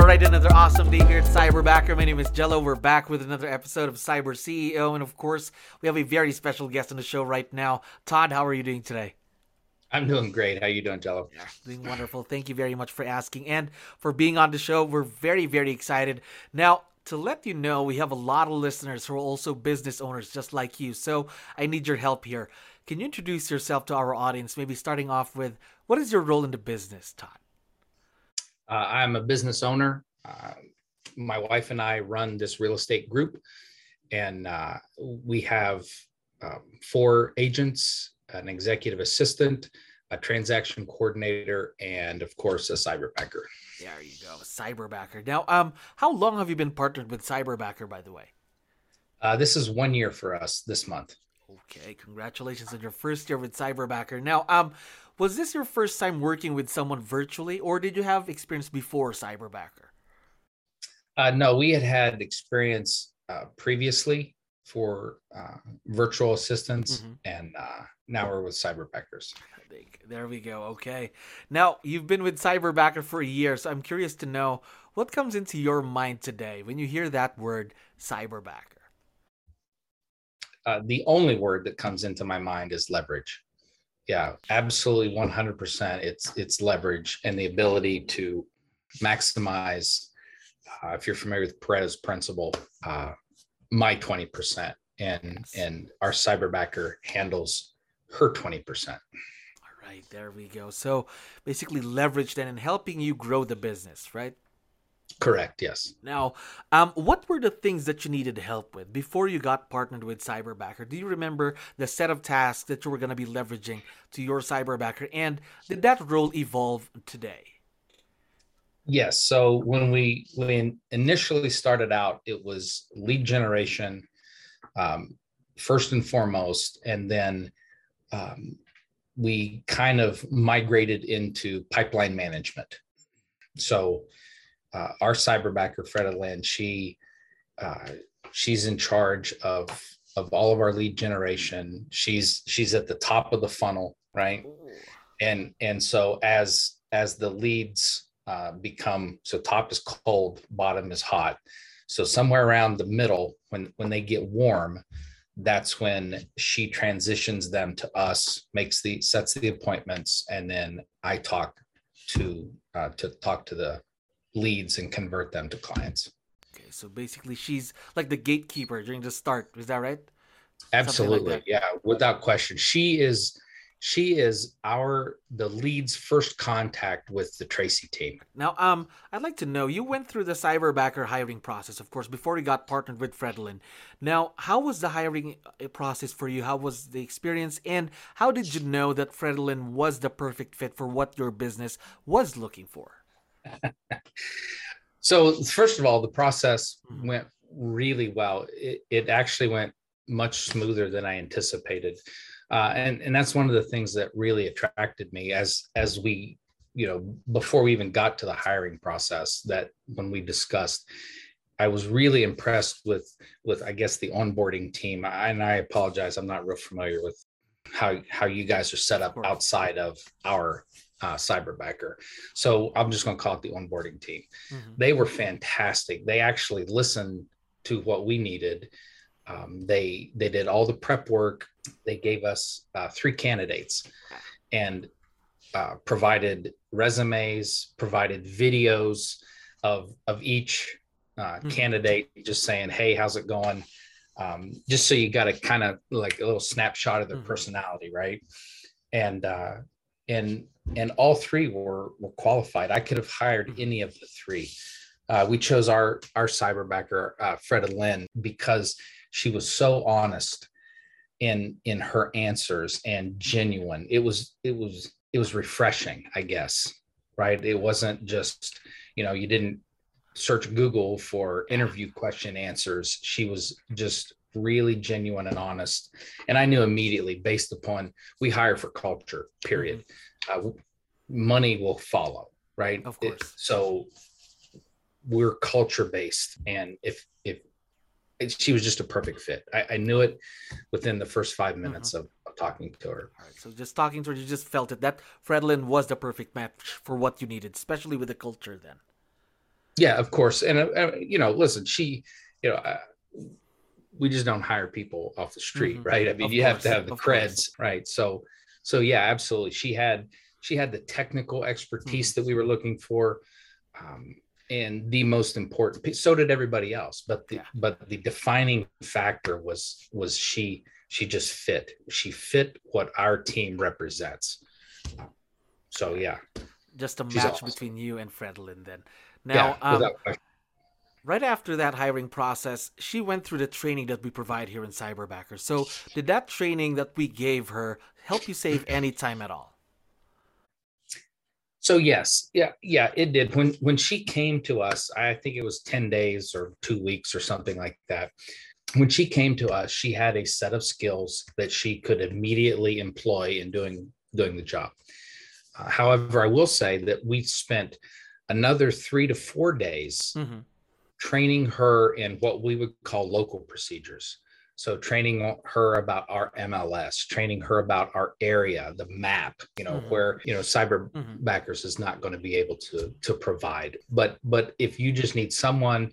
All right, another awesome day here at Cyberbacker. My name is Jello. We're back with another episode of Cyber CEO. And of course, we have a very special guest on the show right now. Todd, how are you doing today? I'm doing great. How are you doing, Jello? Yeah, doing wonderful. Thank you very much for asking and for being on the show. We're very, very excited. Now, to let you know, we have a lot of listeners who are also business owners just like you. So I need your help here. Can you introduce yourself to our audience? Maybe starting off with what is your role in the business, Todd? Uh, I'm a business owner. Uh, my wife and I run this real estate group, and uh, we have um, four agents, an executive assistant, a transaction coordinator, and of course, a cyberbacker. There you go, cyberbacker. Now, um, how long have you been partnered with Cyberbacker, by the way? Uh, this is one year for us this month. Okay, congratulations on your first year with Cyberbacker. Now, um, was this your first time working with someone virtually, or did you have experience before Cyberbacker? Uh, no, we had had experience uh, previously for uh, virtual assistants, mm-hmm. and uh, now we're with Cyberbackers. There we go. Okay. Now, you've been with Cyberbacker for a year, so I'm curious to know what comes into your mind today when you hear that word Cyberbacker? Uh, the only word that comes into my mind is leverage. Yeah, absolutely 100%. It's it's leverage and the ability to maximize. Uh, if you're familiar with Pareto principle, uh, my 20% and yes. and our cyberbacker handles her 20%. All right, there we go. So basically leverage then in helping you grow the business, right? Correct. Yes. Now, um, what were the things that you needed help with before you got partnered with Cyberbacker? Do you remember the set of tasks that you were going to be leveraging to your Cyberbacker, and did that role evolve today? Yes. So when we when initially started out, it was lead generation, um, first and foremost, and then um, we kind of migrated into pipeline management. So uh, our cyberbacker Freda Lynn, she uh, she's in charge of of all of our lead generation. She's she's at the top of the funnel, right? And and so as as the leads uh, become so top is cold, bottom is hot. So somewhere around the middle, when when they get warm, that's when she transitions them to us, makes the sets the appointments, and then I talk to uh, to talk to the leads and convert them to clients. Okay, so basically she's like the gatekeeper during the start. Is that right? Absolutely. Like yeah, without question. She is she is our the lead's first contact with the Tracy team. Now, um, I'd like to know you went through the cyberbacker hiring process, of course, before you got partnered with Fredlin. Now, how was the hiring uh, process for you? How was the experience, and how did you know that Fredlin was the perfect fit for what your business was looking for? so first of all, the process mm-hmm. went really well. It, it, actually went much smoother than I anticipated, uh, and and that's one of the things that really attracted me as as we you know before we even got to the hiring process. That when we discussed. I was really impressed with with I guess the onboarding team. and I apologize, I'm not real familiar with how how you guys are set up outside of our uh, cyberbacker. So I'm just going to call it the onboarding team. Mm-hmm. They were fantastic. They actually listened to what we needed. Um, they they did all the prep work. They gave us uh, three candidates and uh, provided resumes, provided videos of of each uh, mm-hmm. candidate, just saying, "Hey, how's it going?" Um, just so you got a kind of like a little snapshot of their mm-hmm. personality, right? And uh, and and all three were were qualified. I could have hired mm-hmm. any of the three. Uh, we chose our our cyberbacker, uh, Freda Lynn, because she was so honest in in her answers and genuine. It was it was it was refreshing, I guess. Right? It wasn't just you know, you didn't search Google for interview question answers. She was just really genuine and honest. And I knew immediately, based upon we hire for culture, period. Mm-hmm. Uh, money will follow, right? Of course. It, so we're culture based, and if if she was just a perfect fit, I, I knew it within the first five mm-hmm. minutes mm-hmm. of, of, talking to her. All right, so just talking to her, you just felt it that Fredlin was the perfect match for what you needed, especially with the culture. Then. Yeah, of course, and uh, uh you know, listen, she, you know. Uh, we just don't hire people off the street, mm-hmm. right? I mean, of you course, have to have the creds, course. right? So, so yeah, absolutely. She had she had the technical expertise mm-hmm. that we were looking for, um, and the most important. So did everybody else, but the yeah. but the defining factor was was she she just fit. She fit what our team represents. So yeah, just a match awesome. between you and Fredlyn. Then now, yeah, um, right after that hiring process, she went through the training that we provide here in Cyberbacker. So, did that training that we gave her help you save any time at all? So yes, yeah, yeah, it did. When when she came to us, I think it was 10 days or 2 weeks or something like that. When she came to us, she had a set of skills that she could immediately employ in doing doing the job. Uh, however, I will say that we spent another 3 to 4 days mm-hmm training her in what we would call local procedures. So training her about our MLS, training her about our area, the map, you know, mm-hmm. where, you know, cyber mm-hmm. backers is not going to be able to to provide. But but if you just need someone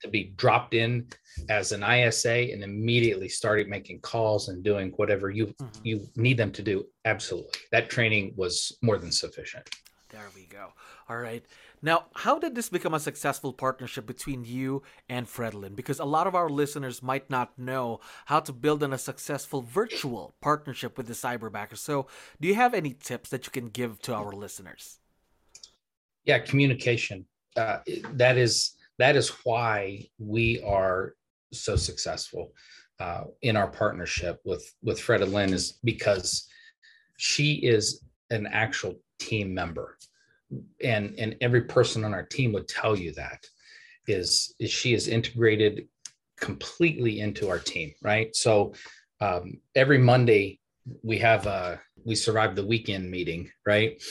to be dropped in as an ISA and immediately started making calls and doing whatever you mm-hmm. you need them to do, absolutely. That training was more than sufficient. There we go. All right. Now, how did this become a successful partnership between you and Fredlyn? Because a lot of our listeners might not know how to build on a successful virtual partnership with the cyberbacker. So, do you have any tips that you can give to our listeners? Yeah, communication. Uh, that is that is why we are so successful uh, in our partnership with with Fred and Lynn is because she is an actual team member and and every person on our team would tell you that is is she is integrated completely into our team right? So um, every monday we have a we survive the weekend meeting right?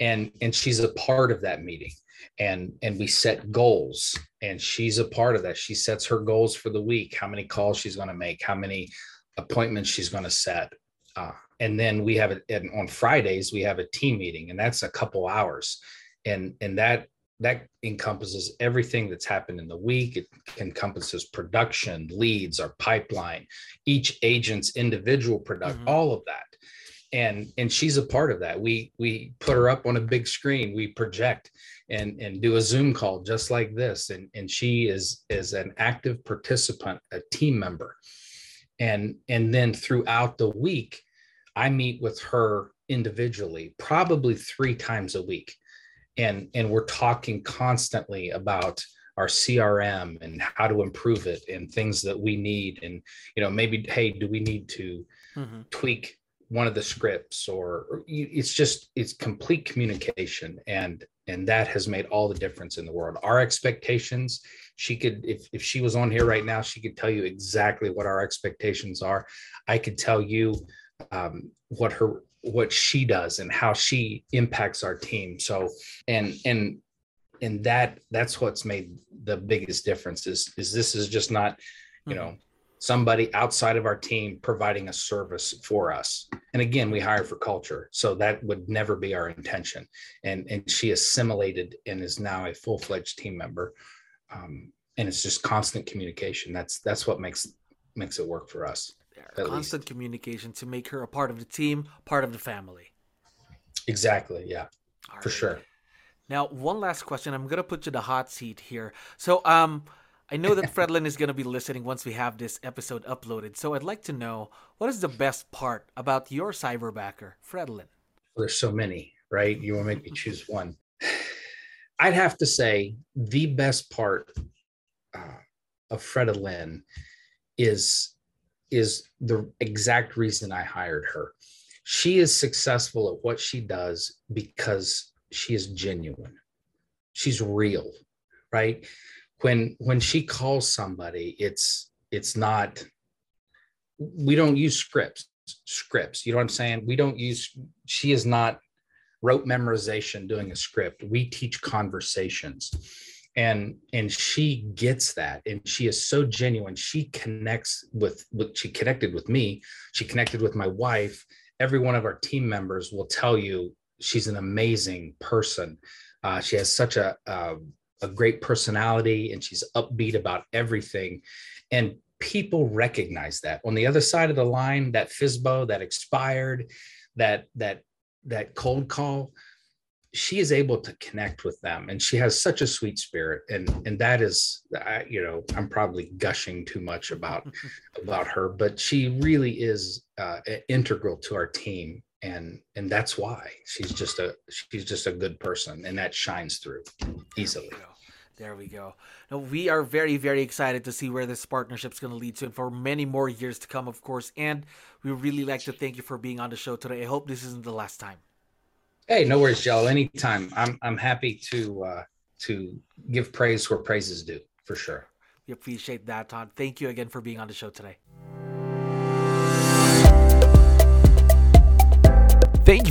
And and she's a part of that meeting and and we set goals and she's a part of that. She sets her goals for the week how many calls she's going to make how many appointments she's going to set uh, and then we have it and on fridays we have a team meeting and that's a couple hours. And and that that encompasses everything that's happened in the week. It encompasses production leads our pipeline each agent's individual product mm-hmm. all of that. And and she's a part of that. We we put her up on a big screen. We project and and do a zoom call just like this. And and she is is an active participant a team member. And and then throughout the week I meet with her individually, probably three times a week. And, and we're talking constantly about our CRM and how to improve it and things that we need. And, you know, maybe, hey, do we need to mm-hmm. tweak one of the scripts or, or it's just, it's complete communication. And, and that has made all the difference in the world. Our expectations, she could, if, if she was on here right now, she could tell you exactly what our expectations are. I could tell you um, what her what she does and how she impacts our team. So and and and that that's what's made the biggest difference is is this is just not you mm-hmm. know somebody outside of our team providing a service for us. And again we hire for culture so that would never be our intention. And and she assimilated and is now a full-fledged team member. Um, and it's just constant communication. That's that's what makes makes it work for us constant least. communication to make her a part of the team, part of the family. Exactly. Yeah. All for right. sure. Now, one last question. I'm gonna put you the hot seat here. So, um, I know that Fredlyn is gonna be listening once we have this episode uploaded. So, I'd like to know what is the best part about your cyberbacker, Fredlyn. There's so many, right? You want to make me choose one. I'd have to say the best part uh, of Fredlyn is is the exact reason I hired her. She is successful at what she does because she is genuine. she's real, right? When when she calls somebody, it's it's not we don't use scripts scripts you know what i'm saying we don't use she is not rote memorization doing a script we teach conversations and and she gets that and she is so genuine. She connects with with she connected with me. She connected with my wife. Every one of our team members will tell you she's an amazing person. Uh, she has such a, a a great personality and she's upbeat about everything. And people recognize that. On the other side of the line that FSBO that expired that that that cold call she is able to connect with them and she has such a sweet spirit and and that is I, you know i'm probably gushing too much about about her but she really is uh, integral to our team and and that's why she's just a she's just a good person and that shines through easily there we go. Now we are very, very excited to see where this partnership is going to lead to, and for many more years to come, of course. And we really like to thank you for being on the show today. I hope this isn't the last time. Hey, no worries, Joe. Anytime. I'm I'm happy to uh, to give praise where praise is due, for sure. We appreciate that, Todd. Thank you again for being on the show today.